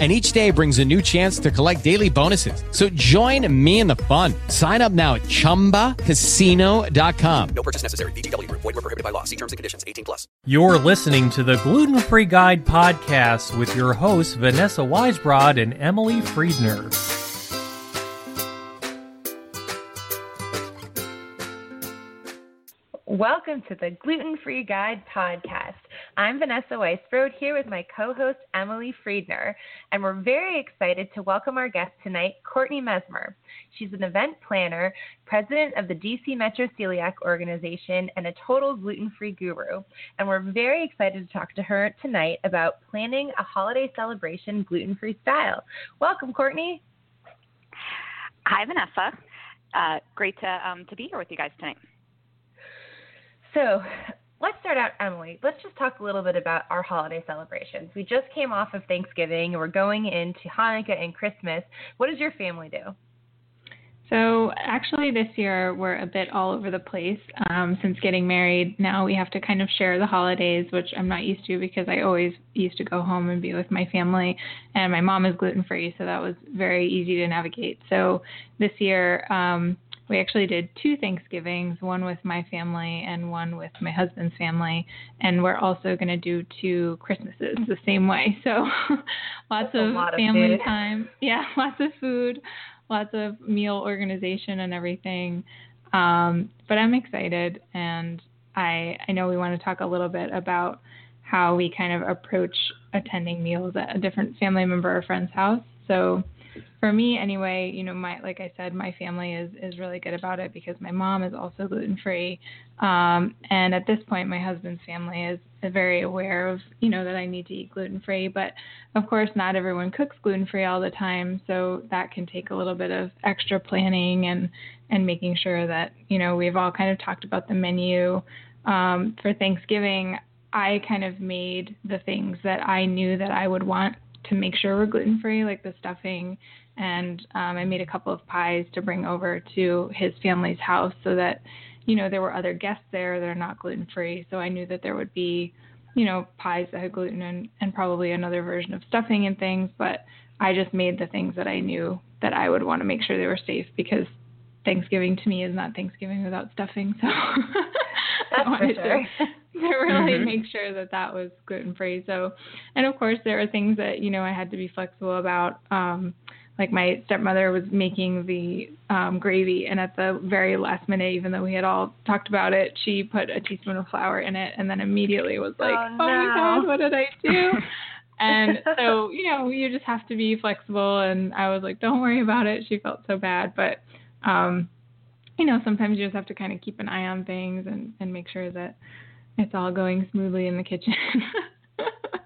and each day brings a new chance to collect daily bonuses. So join me in the fun. Sign up now at ChumbaCasino.com. No purchase necessary. VGW. Void were prohibited by law. See terms and conditions. 18 plus. You're listening to the Gluten Free Guide podcast with your hosts Vanessa Weisbrod and Emily Friedner. Welcome to the Gluten Free Guide podcast. I'm Vanessa Weisbrod here with my co host Emily Friedner, and we're very excited to welcome our guest tonight, Courtney Mesmer. She's an event planner, president of the DC Metro Celiac Organization, and a total gluten free guru. And we're very excited to talk to her tonight about planning a holiday celebration gluten free style. Welcome, Courtney. Hi, Vanessa. Uh, great to, um, to be here with you guys tonight. So let's start out, Emily. Let's just talk a little bit about our holiday celebrations. We just came off of Thanksgiving and we're going into Hanukkah and Christmas. What does your family do? So, actually, this year we're a bit all over the place. Um, since getting married, now we have to kind of share the holidays, which I'm not used to because I always used to go home and be with my family. And my mom is gluten free, so that was very easy to navigate. So, this year, um, we actually did two Thanksgivings, one with my family and one with my husband's family, and we're also going to do two Christmases the same way. So lots That's of lot family of time. Yeah, lots of food, lots of meal organization and everything. Um, but I'm excited, and I I know we want to talk a little bit about how we kind of approach attending meals at a different family member or friend's house. So for me anyway, you know, my like I said, my family is is really good about it because my mom is also gluten free, um, and at this point, my husband's family is, very aware of you know that I need to eat gluten free. But of course, not everyone cooks gluten free all the time, so that can take a little bit of extra planning and and making sure that you know we've all kind of talked about the menu um, for Thanksgiving. I kind of made the things that I knew that I would want to make sure we're gluten free, like the stuffing. And um, I made a couple of pies to bring over to his family's house so that, you know, there were other guests there that are not gluten free. So I knew that there would be, you know, pies that had gluten and, and probably another version of stuffing and things. But I just made the things that I knew that I would want to make sure they were safe because Thanksgiving to me is not Thanksgiving without stuffing. So For sure. To, to really Mm-hmm. make sure that that was gluten free. So, and of course, there are things that you know I had to be flexible about. Um, like my stepmother was making the um, gravy, and at the very last minute, even though we had all talked about it, she put a teaspoon of flour in it, and then immediately was like, Oh, my god, what did I do?" and so you know you just have to be flexible. And I was like, "Don't worry about it." She felt so bad, but um, you know sometimes you just have to kind of keep an eye on things and and make sure that it's all going smoothly in the kitchen.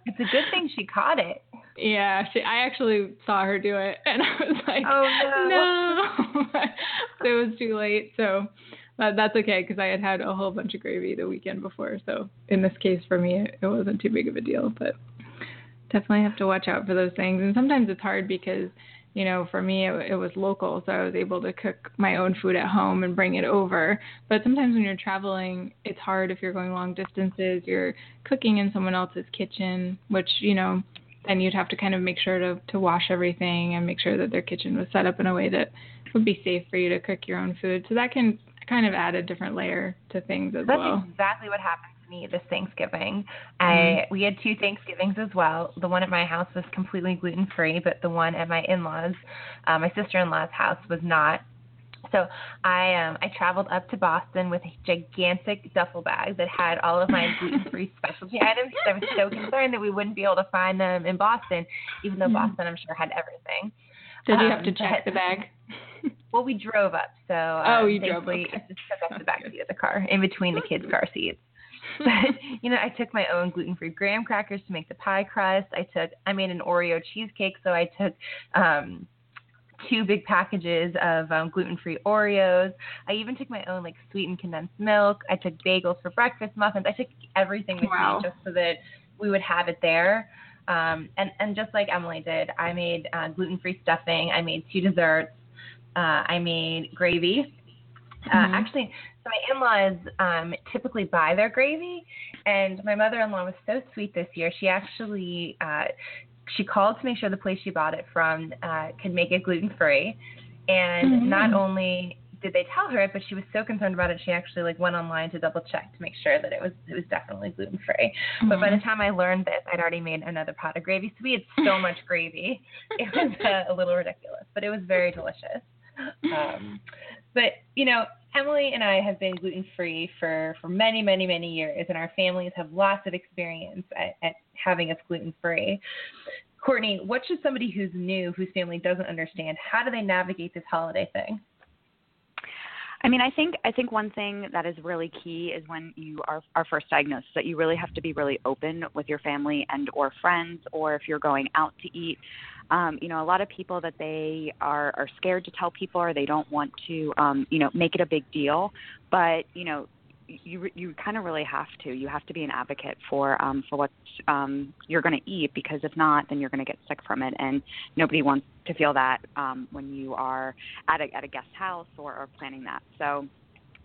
It's a good thing she caught it. Yeah, she, I actually saw her do it, and I was like, Oh, no, But it was too late. So that, that's okay because I had had a whole bunch of gravy the weekend before. So in this case, for me, it, it wasn't too big of a deal. But definitely have to watch out for those things. And sometimes it's hard because, you know, for me, it, it was local, so I was able to cook my own food at home and bring it over. But sometimes when you're traveling, it's hard if you're going long distances. You're cooking in someone else's kitchen, which you know then you'd have to kind of make sure to, to wash everything and make sure that their kitchen was set up in a way that would be safe for you to cook your own food. So that can kind of add a different layer to things as That's well. That's exactly what happened me this Thanksgiving. Mm-hmm. I we had two Thanksgivings as well. The one at my house was completely gluten free, but the one at my in laws, uh, my sister in law's house, was not. So I um I traveled up to Boston with a gigantic duffel bag that had all of my gluten free specialty items. Because I was so concerned that we wouldn't be able to find them in Boston, even though Mhm. Boston I'm sure had everything. Did you Um, have to check the bag? Well, we drove up, so Oh, um, you drove, okay. it just took up the back seat of the car, in between the kids' car seats. But you know, I took my own gluten-free graham crackers to make the pie crust. I took, I made an Oreo cheesecake, so I took um, two big packages of um, gluten-free Oreos. I even took my own like sweetened condensed milk. I took bagels for breakfast, muffins. I took everything with Wow. me just so that we would have it there. Um, and and just like Emily did, I made uh, gluten-free stuffing. I made two desserts. Uh, I made gravy. Uh, Mhm. Actually, my in-laws um, typically buy their gravy, and my mother-in-law was so sweet this year. She actually uh, she called to make sure the place she bought it from uh, could make it gluten-free, and Mhm. not only did they tell her it, but she was so concerned about it, she actually like went online to double check to make sure that it was it was definitely gluten-free. But by the time I learned this, I'd already made another pot of gravy, so we had so much gravy. It was uh, a little ridiculous, but it was very delicious. Um, but you know, Emily and I have been gluten free for for many, many, many years, and our families have lots of experience at, at having us gluten free. Courtney, what should somebody who's new, whose family doesn't understand, how do they navigate this holiday thing? I mean, I think I think one thing that is really key is when you are are first diagnosed that you really have to be really open with your family and or friends, or if you're going out to eat. Um, you know, a lot of people that they are are scared to tell people, or they don't want to, um, you know, make it a big deal. But you know, you you kind of really have to. You have to be an advocate for um, for what um, you're going to eat because if not, then you're going to get sick from it, and nobody wants to feel that um, when you are at a at a guest house or, or planning that. So,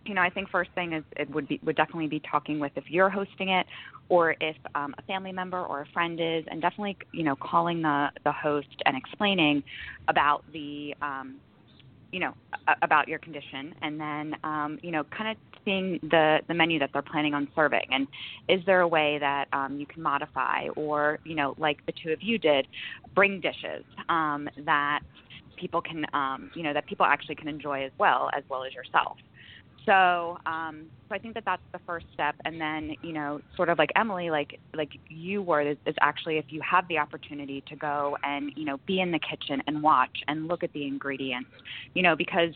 you know, I think first thing is it would be would definitely be talking with if you're hosting it or if um, a family member or a friend is, and definitely you know calling the the host and explaining about the um, you know about your condition and then um, you know kind of seeing the the menu that they're planning on serving. And is there a way that um, you can modify or you know like the two of you did bring dishes um, that people can um, you know that people actually can enjoy as well as well as yourself so um, so I think that that's the first step. And then you know sort of like Emily like like you were is, is actually if you have the opportunity to go and you know be in the kitchen and watch and look at the ingredients you know because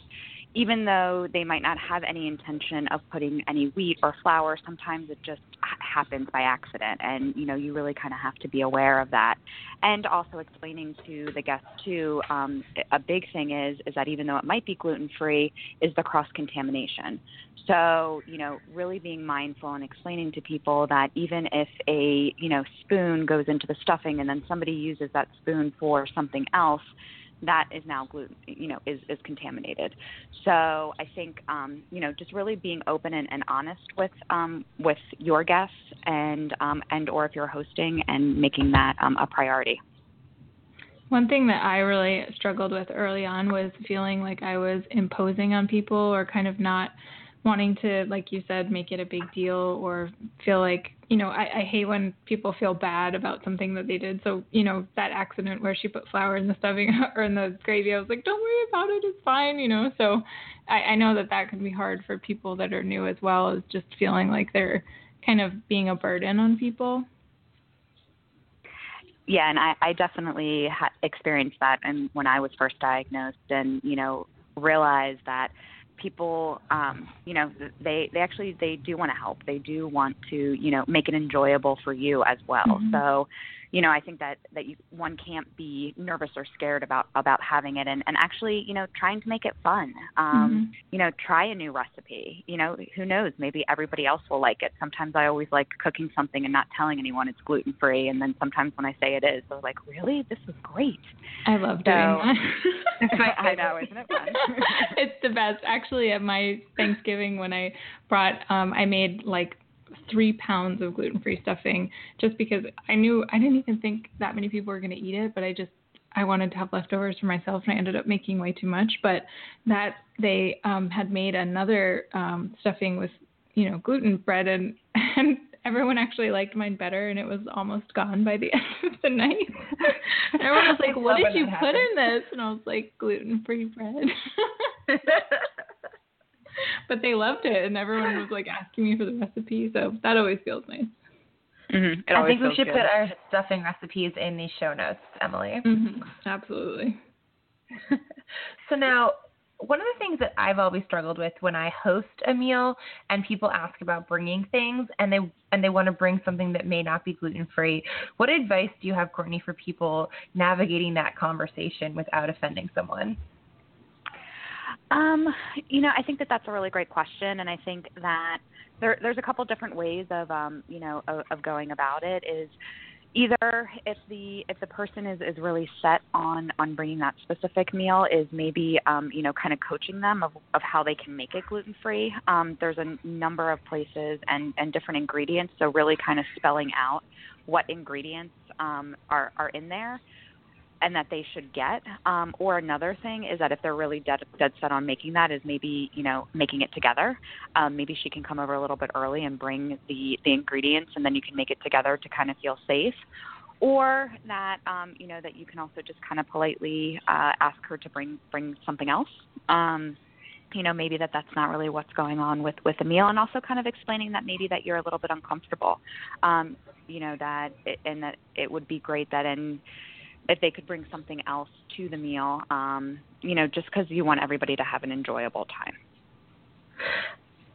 even though they might not have any intention of putting any wheat or flour, sometimes it just happens by accident, and you know you really kind of have to be aware of that. And also explaining to the guests too. Um, a big thing is is that even though it might be gluten free, is the cross contamination. So you know really being mindful and explaining to people that even if a you know spoon goes into the stuffing and then somebody uses that spoon for something else that is now gluten, you know, is, is contaminated. So I think, um, you know, just really being open and, and honest with um, with your guests and um, and or if you're hosting and making that um, a priority. One thing that I really struggled with early on was feeling like I was imposing on people or kind of not wanting to, like you said, make it a big deal or feel like, you know, I, I hate when people feel bad about something that they did. So, you know, that accident where she put flour in the stuffing or in the gravy, I was like, don't worry about it, it's fine, you know. So I, I know that that can be hard for people that are new as well, as just feeling like they're kind of being a burden on people. Yeah, and I, I definitely ha- experienced that, and when I was first diagnosed, and you know, realized that people, um, you know, they they actually they do want to help. They do want to, you know, make it enjoyable for you as well. Mhm. So, you know, I think that that you one can't be nervous or scared about about having it, and and actually, you know, trying to make it fun. Um, You know, try a new recipe. You know, who knows? Maybe everybody else will like it. Sometimes I always like cooking something and not telling anyone it's gluten free, and then sometimes when I say it is, they're like, "Really? This is great." I love doing So- that. I know, isn't it fun? it's the best. Actually, at my Thanksgiving, when I brought, um, I made like three pounds of gluten-free stuffing, just because I knew I didn't even think that many people were going to eat it, but I just I wanted to have leftovers for myself, and I ended up making way too much. But that they um, had made another um, stuffing with you know gluten bread, and and everyone actually liked mine better, and it was almost gone by the end of the night. everyone was like, "What did you put happens. in this?" And I was like, "Gluten-free bread." but they loved it, and everyone was like asking me for the recipe, so that always feels nice. Mm-hmm. It I think we should good. put our stuffing recipes in the show notes, Emily. Mm-hmm. Absolutely. so now, one of the things that I've always struggled with when I host a meal and people ask about bringing things and they and they want to bring something that may not be gluten free. What advice do you have, Courtney, for people navigating that conversation without offending someone? Um, you know, I think that that's a really great question, and I think that there, there's a couple different ways of, um, you know, of, of going about it. Is either if the if the person is is really set on on bringing that specific meal is maybe um you know kind of coaching them of of how they can make it gluten free um there's a number of places and and different ingredients so really kind of spelling out what ingredients um are are in there and that they should get. Um, or another thing is that if they're really dead, dead set on making that, is maybe you know making it together. Um, maybe she can come over a little bit early and bring the the ingredients, and then you can make it together to kind of feel safe. Or that um, you know that you can also just kind of politely uh, ask her to bring bring something else. Um, you know maybe that that's not really what's going on with with the meal and also kind of explaining that maybe that you're a little bit uncomfortable um you know that it, and that it would be great that in if they could bring something else to the meal, um, you know, just because you want everybody to have an enjoyable time.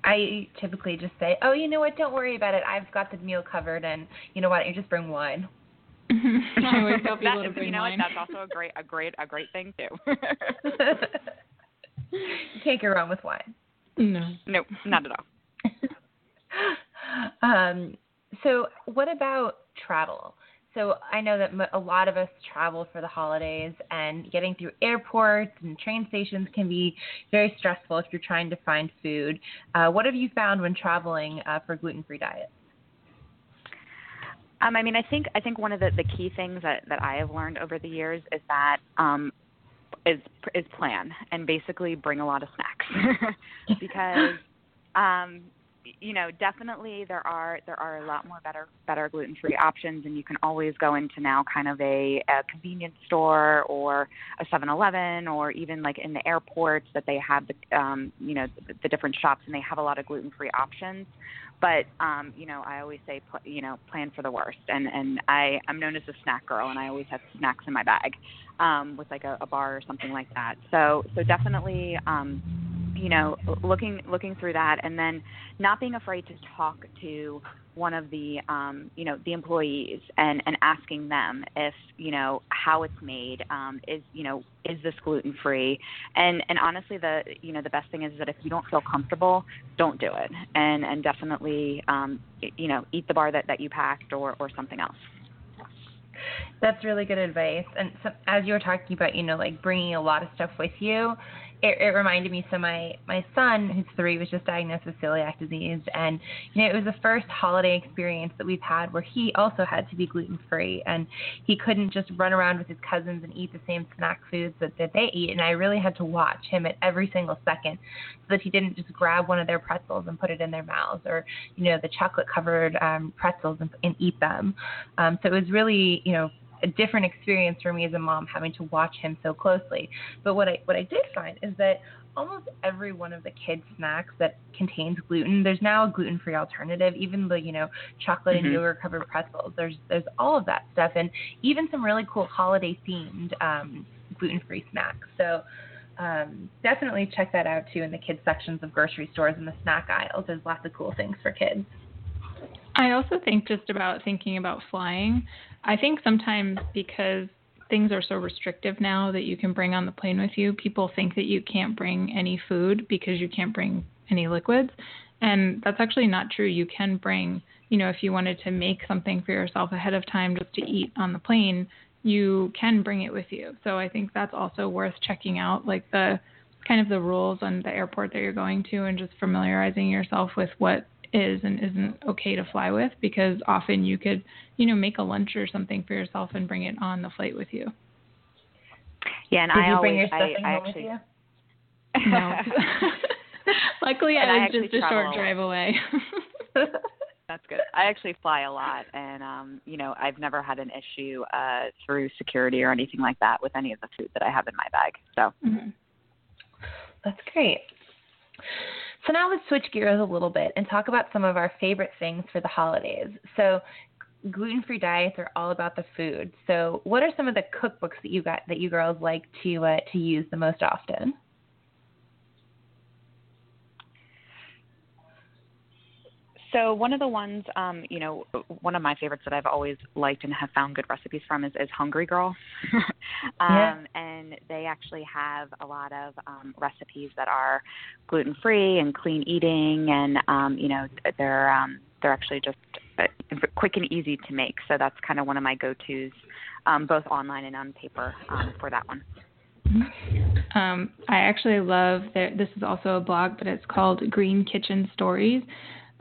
I typically just say, "Oh, you know what? Don't worry about it. I've got the meal covered, and you know what? You just bring wine." I always tell people that, to bring you know wine. What? That's also a great, a great, a great thing too. you can't go wrong with wine. No. No, not at all. um, so, what about travel? So I know that a lot of us travel for the holidays, and getting through airports and train stations can be very stressful if you're trying to find food. Uh, what have you found when traveling uh, for gluten-free diets? Um, I mean, I think I think one of the, the key things that, that I have learned over the years is that um, is is plan and basically bring a lot of snacks because um, you know, definitely there are there are a lot more better better gluten free options, and you can always go into now kind of a, a convenience store or a Seven Eleven, or even like in the airports that they have the um, you know the, the different shops, and they have a lot of gluten free options. But um, you know, I always say pl- you know plan for the worst, and and I I'm known as a snack girl, and I always have snacks in my bag um, with like a, a bar or something like that. So so definitely. Um, you know looking looking through that and then not being afraid to talk to one of the um, you know the employees and and asking them if you know how it's made um, is you know is this gluten free and and honestly the you know the best thing is that if you don't feel comfortable don't do it. And and definitely um, you know eat the bar that that you packed or or something else. That's really good advice. And so, as you were talking about, you know, like bringing a lot of stuff with you, it, it reminded me. So my my son, who's three, was just diagnosed with celiac disease, and you know it was the first holiday experience that we've had where he also had to be gluten free, and he couldn't just run around with his cousins and eat the same snack foods that, that they eat. And I really had to watch him at every single second, so that he didn't just grab one of their pretzels and put it in their mouths, or you know the chocolate covered um, pretzels and, and eat them. Um, so it was really you know a different experience for me as a mom having to watch him so closely. But what I what I did find is that almost every one of the kids snacks that contains gluten, there's now a gluten-free alternative. Even the you know chocolate mm-hmm. and yogurt covered pretzels, there's there's all of that stuff, and even some really cool holiday themed um, gluten-free snacks. So. Um, definitely check that out too in the kids sections of grocery stores and the snack aisles. There's lots of cool things for kids. I also think just about thinking about flying. I think sometimes because things are so restrictive now that you can bring on the plane with you, people think that you can't bring any food because you can't bring any liquids. And that's actually not true. You can bring, you know, if you wanted to make something for yourself ahead of time just to eat on the plane, you can bring it with you. So I think that's also worth checking out, like the kind of the rules on the airport that you're going to and just familiarizing yourself with what is and isn't okay to fly with because often you could, you know, make a lunch or something for yourself and bring it on the flight with you. Yeah, and Did I you always bring your stuffing I, I actually, with you? No. Luckily, And I I was actually just a short travel- drive away. That's good. I actually fly a lot, and um, you know, I've never had an issue uh, through security or anything like that with any of the food that I have in my bag. So. mm-hmm. That's great. So now let's switch gears a little bit and talk about some of our favorite things for the holidays. So gluten-free diets are all about the food. So what are some of the cookbooks that you got that you girls like to uh, to use the most often? So one of the ones, um, you know, one of my favorites that I've always liked and have found good recipes from is, is Hungry Girl, um, Yeah. and they actually have a lot of um, recipes that are gluten free and clean eating, and um, you know, they're um, they're actually just uh, quick and easy to make. So that's kind of one of my go tos, um, both online and on paper um, for that one. Um, I actually love that this is also a blog, but it's called Green Kitchen Stories.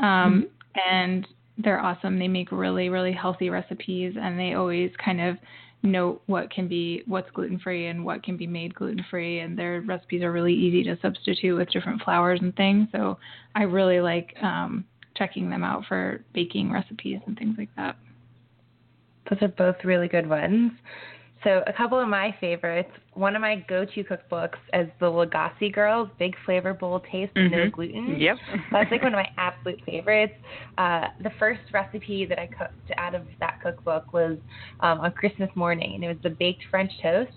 Um, And they're awesome. They make really, really healthy recipes, and they always kind of note what can be what's gluten free and what can be made gluten free. And their recipes are really easy to substitute with different flours and things. So I really like um, checking them out for baking recipes and things like that. Those are both really good ones. So a couple of my favorites. One of my go-to cookbooks is the Legacy Girls Big Flavor Bold Taste with No. Gluten. Yep. That's like one of my absolute favorites. Uh, the first recipe that I cooked out of that cookbook was um, on Christmas morning, and it was the baked French toast.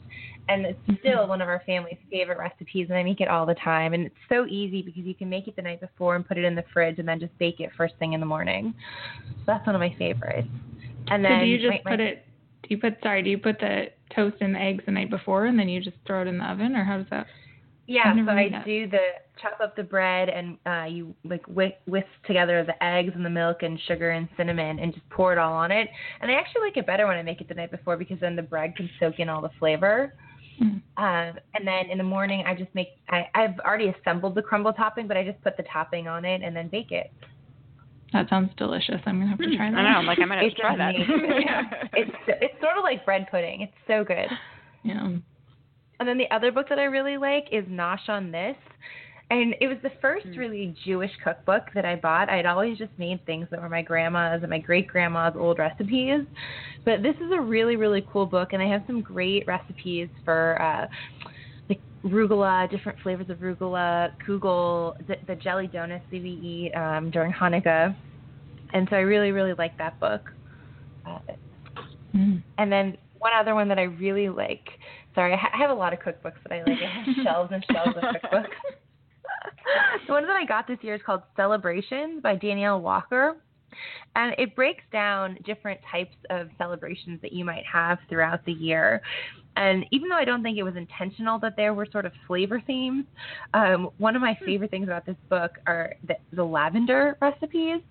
And it's still one of our family's favorite recipes, and I make it all the time. And it's so easy because you can make it the night before and put it in the fridge, and then just bake it first thing in the morning. So that's one of my favorites. And then so do you just my- my- put it? Do you put sorry? Do you put the toast and eggs the night before, and then you just throw it in the oven, or how does that? Yeah, so I that. do the chop up the bread and uh you like whisk, whisk together the eggs and the milk and sugar and cinnamon and just pour it all on it. And I actually like it better when I make it the night before because then the bread can soak in all the flavor. Mm. Um, and then in the morning I just make I, I've already assembled the crumble topping, but I just put the topping on it and then bake it. That sounds delicious. I'm gonna have to try that. I know. I'm like I might have to try that. amazing. It's it's sort of like bread pudding. It's so good. Yeah. And then the other book that I really like is Nosh on This. And it was the first Hmm. really Jewish cookbook that I bought. I'd always just made things that were my grandma's and my great grandma's old recipes. But this is a really, really cool book, and they have some great recipes for uh, like rugula, different flavors of rugula, kugel, the, the jelly donuts that we eat um, during Hanukkah. And so I really, really like that book. Uh, Mm. and then one other one that I really like. Sorry, I, ha- I have a lot of cookbooks that I like. I have shelves and shelves of cookbooks. the one that I got this year is called Celebrations by Danielle Walker. And it breaks down different types of celebrations that you might have throughout the year. And even though I don't think it was intentional that there were sort of flavor themes, um, one of my favorite things about this book are the, the lavender recipes.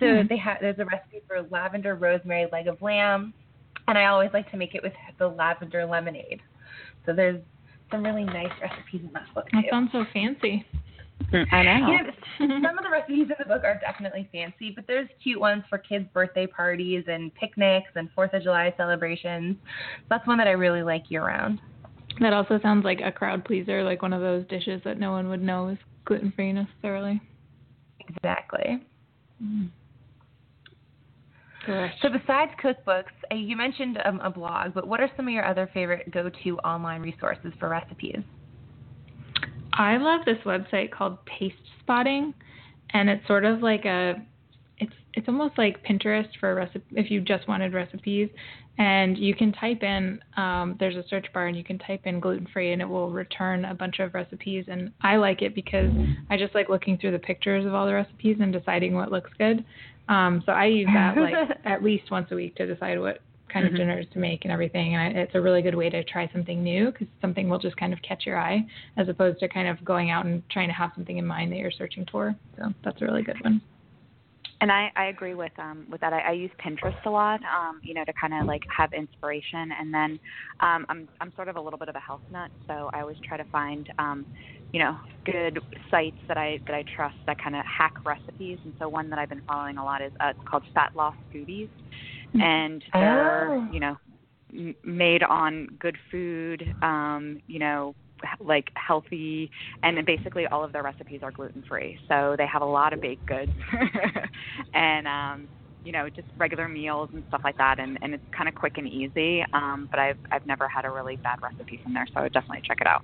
So Hmm. they have there's a recipe for lavender rosemary leg of lamb, and I always like to make it with the lavender lemonade. So there's some really nice recipes in that book too. That sounds so fancy. I know. Yeah, some of the recipes in the book are definitely fancy, but there's cute ones for kids' birthday parties and picnics and Fourth of July celebrations. That's one that I really like year round. That also sounds like a crowd pleaser, like one of those dishes that no one would know is gluten free necessarily. Exactly. Mm. Correct. So besides cookbooks, uh, you mentioned um, a blog, but what are some of your other favorite go-to online resources for recipes? I love this website called Paste Spotting, and it's sort of like a, it's it's almost like Pinterest for recipe if you just wanted recipes, and you can type in, um, there's a search bar and you can type in gluten free and it will return a bunch of recipes, and I like it because I just like looking through the pictures of all the recipes and deciding what looks good. Um, so I use that like at least once a week to decide what kind of Mhm. dinners to make and everything. And it's a really good way to try something new because something will just kind of catch your eye as opposed to kind of going out and trying to have something in mind that you're searching for. So that's a really good one. And I, I agree with um with that. I, I use Pinterest a lot, um, you know, to kind of like have inspiration. And then um, I'm I'm sort of a little bit of a health nut, so I always try to find um, you know, good sites that I that I trust that kind of hack recipes. And so one that I've been following a lot is uh, it's called Fat Loss Foodies, and they're Oh. you know made on good food, um, you know, like healthy, and then basically all of their recipes are gluten free. So they have a lot of baked goods, and um, you know, just regular meals and stuff like that. And, and it's kind of quick and easy. Um, but I've I've never had a really bad recipe from there, so I would definitely check it out.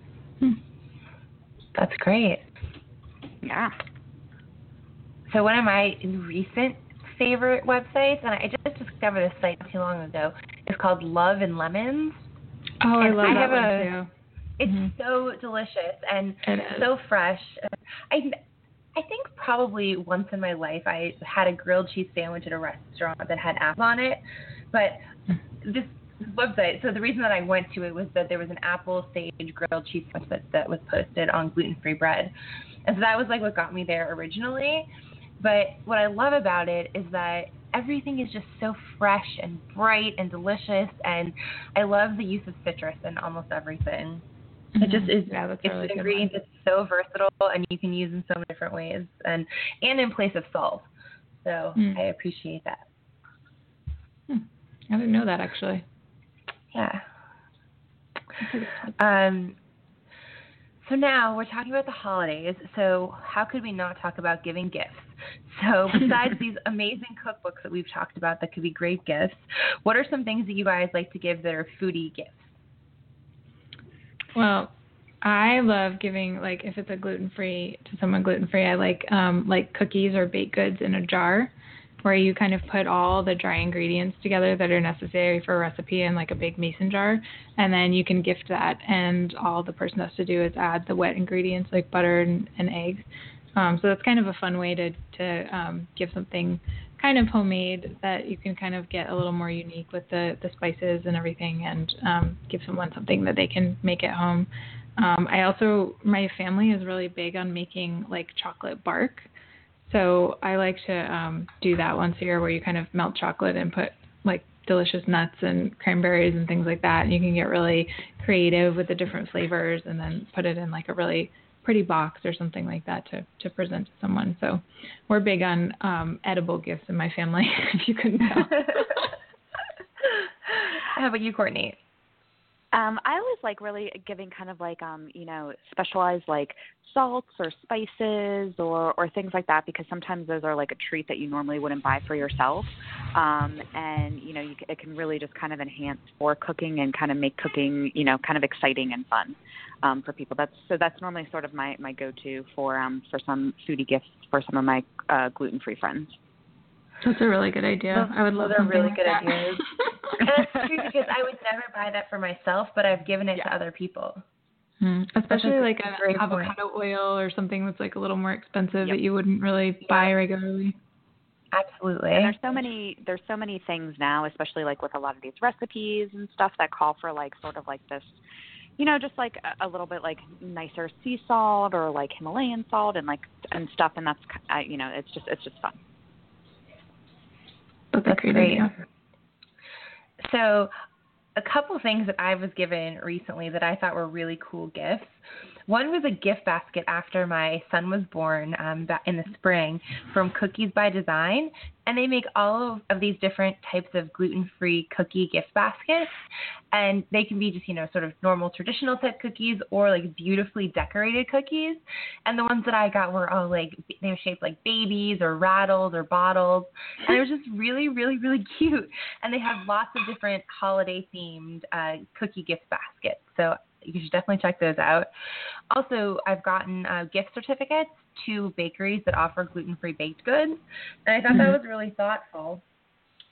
That's great. Yeah. So one of my recent favorite websites, and I just discovered this site not too long ago, It's called Love and Lemons. Oh, I love I that one a- too. It's Mhm. so delicious and so fresh. I I think probably once in my life I had a grilled cheese sandwich at a restaurant that had apples on it, but this website. So the reason that I went to it was that there was an apple sage grilled cheese sandwich that, that was posted on gluten free bread, and so that was like what got me there originally. But what I love about it is that everything is just so fresh and bright and delicious, and I love the use of citrus in almost everything. It just is. Mm-hmm. Yeah, that's it's really an ingredient that's so versatile, and you can use in so many different ways, and and in place of salt. So Mm. I appreciate that. I didn't know that actually. Yeah. Um, so now we're talking about the holidays. So how could we not talk about giving gifts? So besides these amazing cookbooks that we've talked about that could be great gifts, what are some things that you guys like to give that are foodie gifts? Well, I love giving like if it's a gluten free to someone gluten free, I like um like cookies or baked goods in a jar where you kind of put all the dry ingredients together that are necessary for a recipe in like a big mason jar and then you can gift that and all the person has to do is add the wet ingredients like butter and, and eggs. Um, so that's kind of a fun way to to um, give something kind of homemade that you can kind of get a little more unique with the the spices and everything and um, give someone something that they can make at home. Um, I also my family is really big on making like chocolate bark. So I like to um, do that once a year where you kind of melt chocolate and put like delicious nuts and cranberries and things like that. And you can get really creative with the different flavors and then put it in like a really pretty box or something like that to, to present to someone. So we're big on um, edible gifts in my family, if you couldn't tell. How about you, Courtney? Um, I always like really giving kind of like um, you know, specialized like salts or spices or or things like that because sometimes those are like a treat that you normally wouldn't buy for yourself. Um, and you know, you, it can really just kind of enhance for cooking and kind of make cooking, you know, kind of exciting and fun um, for people. That's so that's normally sort of my my go-to for um for some foodie gifts for some of my uh, gluten-free friends. That's a really good idea. I would love Those are something really like good that. ideas. and it's true because I would never buy that for myself, but I've given it to other people. Hmm. Especially a like an great point. avocado oil or something that's like a little more expensive Yep. that you wouldn't really buy regularly. Absolutely. And there's so many there's so many things now, especially like with a lot of these recipes and stuff that call for like sort of like this you know, just like a, a little bit like nicer sea salt or like Himalayan salt and like and stuff and that's you know, it's just it's just fun. That's, great. So, a couple things that I was given recently that I thought were really cool gifts. One was a gift basket after my son was born um, in the spring from Cookies by Design. And they make all of, of these different types of gluten free cookie gift baskets. And they can be just, you know, sort of normal traditional type cookies or like beautifully decorated cookies. And the ones that I got were all like, they were shaped like babies or rattles or bottles. And it was just really, really, really cute. And they have lots of different holiday themed uh, cookie gift baskets. So you should definitely check those out. Also, I've gotten uh, gift certificates to bakeries that offer gluten free baked goods. And I thought that was really thoughtful,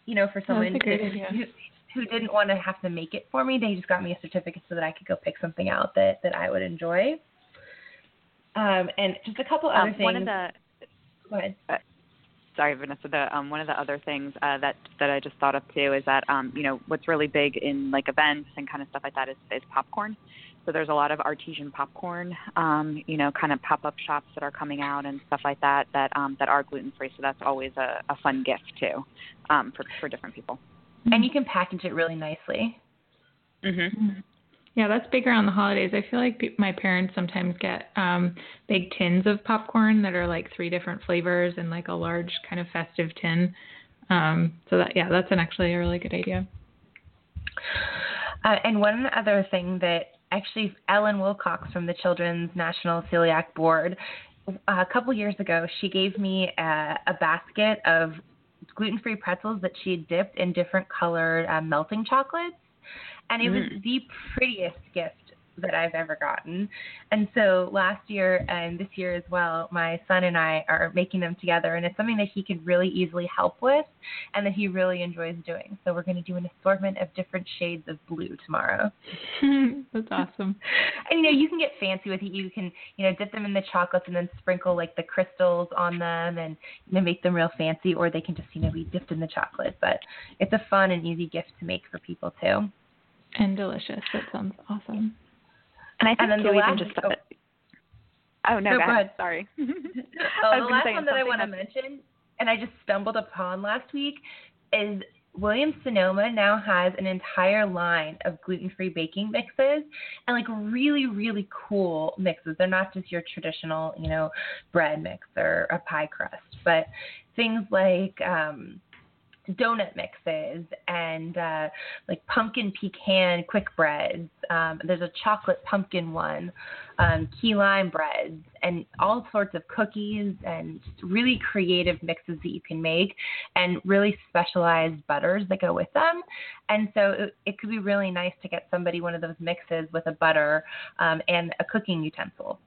you know, for someone Mm-hmm. a great to- idea. who, who didn't want to have to make it for me. They just got me a certificate so that I could go pick something out that, that I would enjoy. Um, and just a couple other Um, things. one of the Go ahead. Sorry Vanessa the um one of the other things uh that that I just thought of too is that um you know what's really big in like events and kind of stuff like that is is popcorn. So there's a lot of artesian popcorn um you know kind of pop-up shops that are coming out and stuff like that that um that are gluten free so that's always a, a fun gift too um for for different people. And you can package it really nicely. Mhm. Yeah, that's big around the holidays. I feel like my parents sometimes get um big tins of popcorn that are like three different flavors in like a large kind of festive tin. Um, so that yeah, that's an actually a really good idea. Uh, and one other thing that actually Ellen Wilcox from the Children's National Celiac Board, uh, a couple years ago, she gave me a, a basket of gluten free pretzels that she dipped in different colored uh, melting chocolates. And it was Mm. the prettiest gift that I've ever gotten. And so last year and this year as well, my son and I are making them together, and it's something that he could really easily help with and that he really enjoys doing. So we're going to do an assortment of different shades of blue tomorrow. That's awesome. and you know, you can get fancy with it. You can, you know, dip them in the chocolates and then sprinkle like the crystals on them and you know, make them real fancy, or they can just, you know, be dipped in the chocolate. But it's a fun and easy gift to make for people too. And delicious. That sounds awesome. And I think And then the even last- just oh. the, oh no, No, go go ahead. ahead. Sorry. Oh, the last one that I want to mention, and I just stumbled upon last week, is Williams Sonoma now has an entire line of gluten-free baking mixes and like really, really cool mixes. They're not just your traditional, you know, bread mix or a pie crust, but things like um, donut mixes and uh, like pumpkin pecan quick breads. Um, there's a chocolate pumpkin one, um, key lime breads, and all sorts of cookies and really creative mixes that you can make, and really specialized butters that go with them. And so it, it could be really nice to get somebody one of those mixes with a butter um, and a cooking utensil.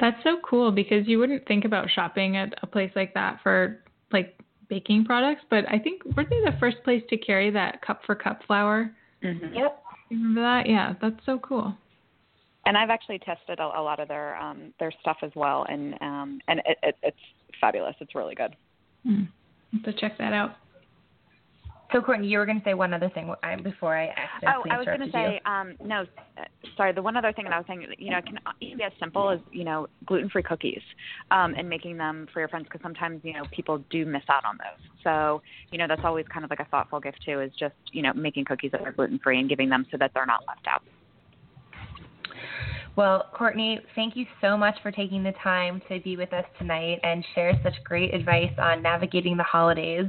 That's so cool because you wouldn't think about shopping at a place like that for like baking products, but I think weren't they the first place to carry that cup for cup flour? Mhm. Yep. You remember that? Yeah, that's so cool. And I've actually tested a, a lot of their um, their stuff as well, and um, and it, it, it's fabulous. It's really good. Have to check that out. So, Courtney, you were going to say one other thing before I asked. Oh, I was going to say, um, no, sorry. The one other thing that I was saying, you know, it can even be as simple as you know gluten-free cookies, um, and making them for your friends because sometimes you know people do miss out on those. So you know that's always kind of like a thoughtful gift too, is just you know making cookies that are gluten-free and giving them so that they're not left out. Well, Courtney, thank you so much for taking the time to be with us tonight and share such great advice on navigating the holidays.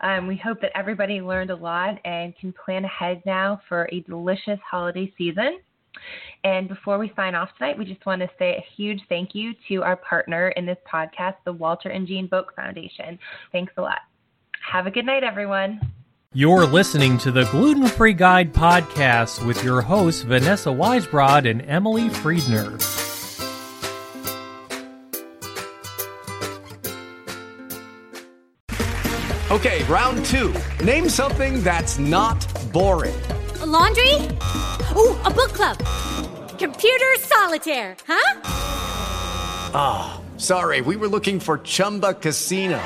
Um, we hope that everybody learned a lot and can plan ahead now for a delicious holiday season. And before we sign off tonight, we just want to say a huge thank you to our partner in this podcast, the Walter and Jean Boek Foundation. Thanks a lot. Have a good night, everyone. You're listening to the Gluten Free Guide podcast with your hosts, Vanessa Weisbrod and Emily Friedner. Okay, round two. Name something that's not boring. A laundry? Ooh, a book club. Computer solitaire, huh? Ah, sorry, we were looking for Chumba Casino.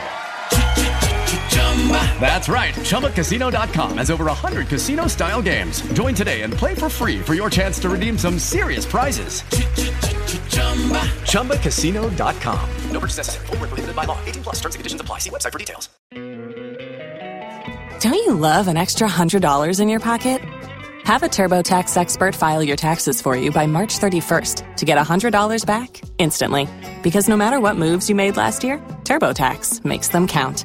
That's right. ChumbaCasino.com has over 100 casino style games. Join today and play for free for your chance to redeem some serious prizes. ChumbaCasino.com. No purchase necessary. Where prohibited by law. 18 plus terms and conditions apply. See website for details. Don't you love an extra $100 in your pocket? Have a TurboTax expert file your taxes for you by March 31st to get $100 back instantly. Because no matter what moves you made last year, TurboTax makes them count.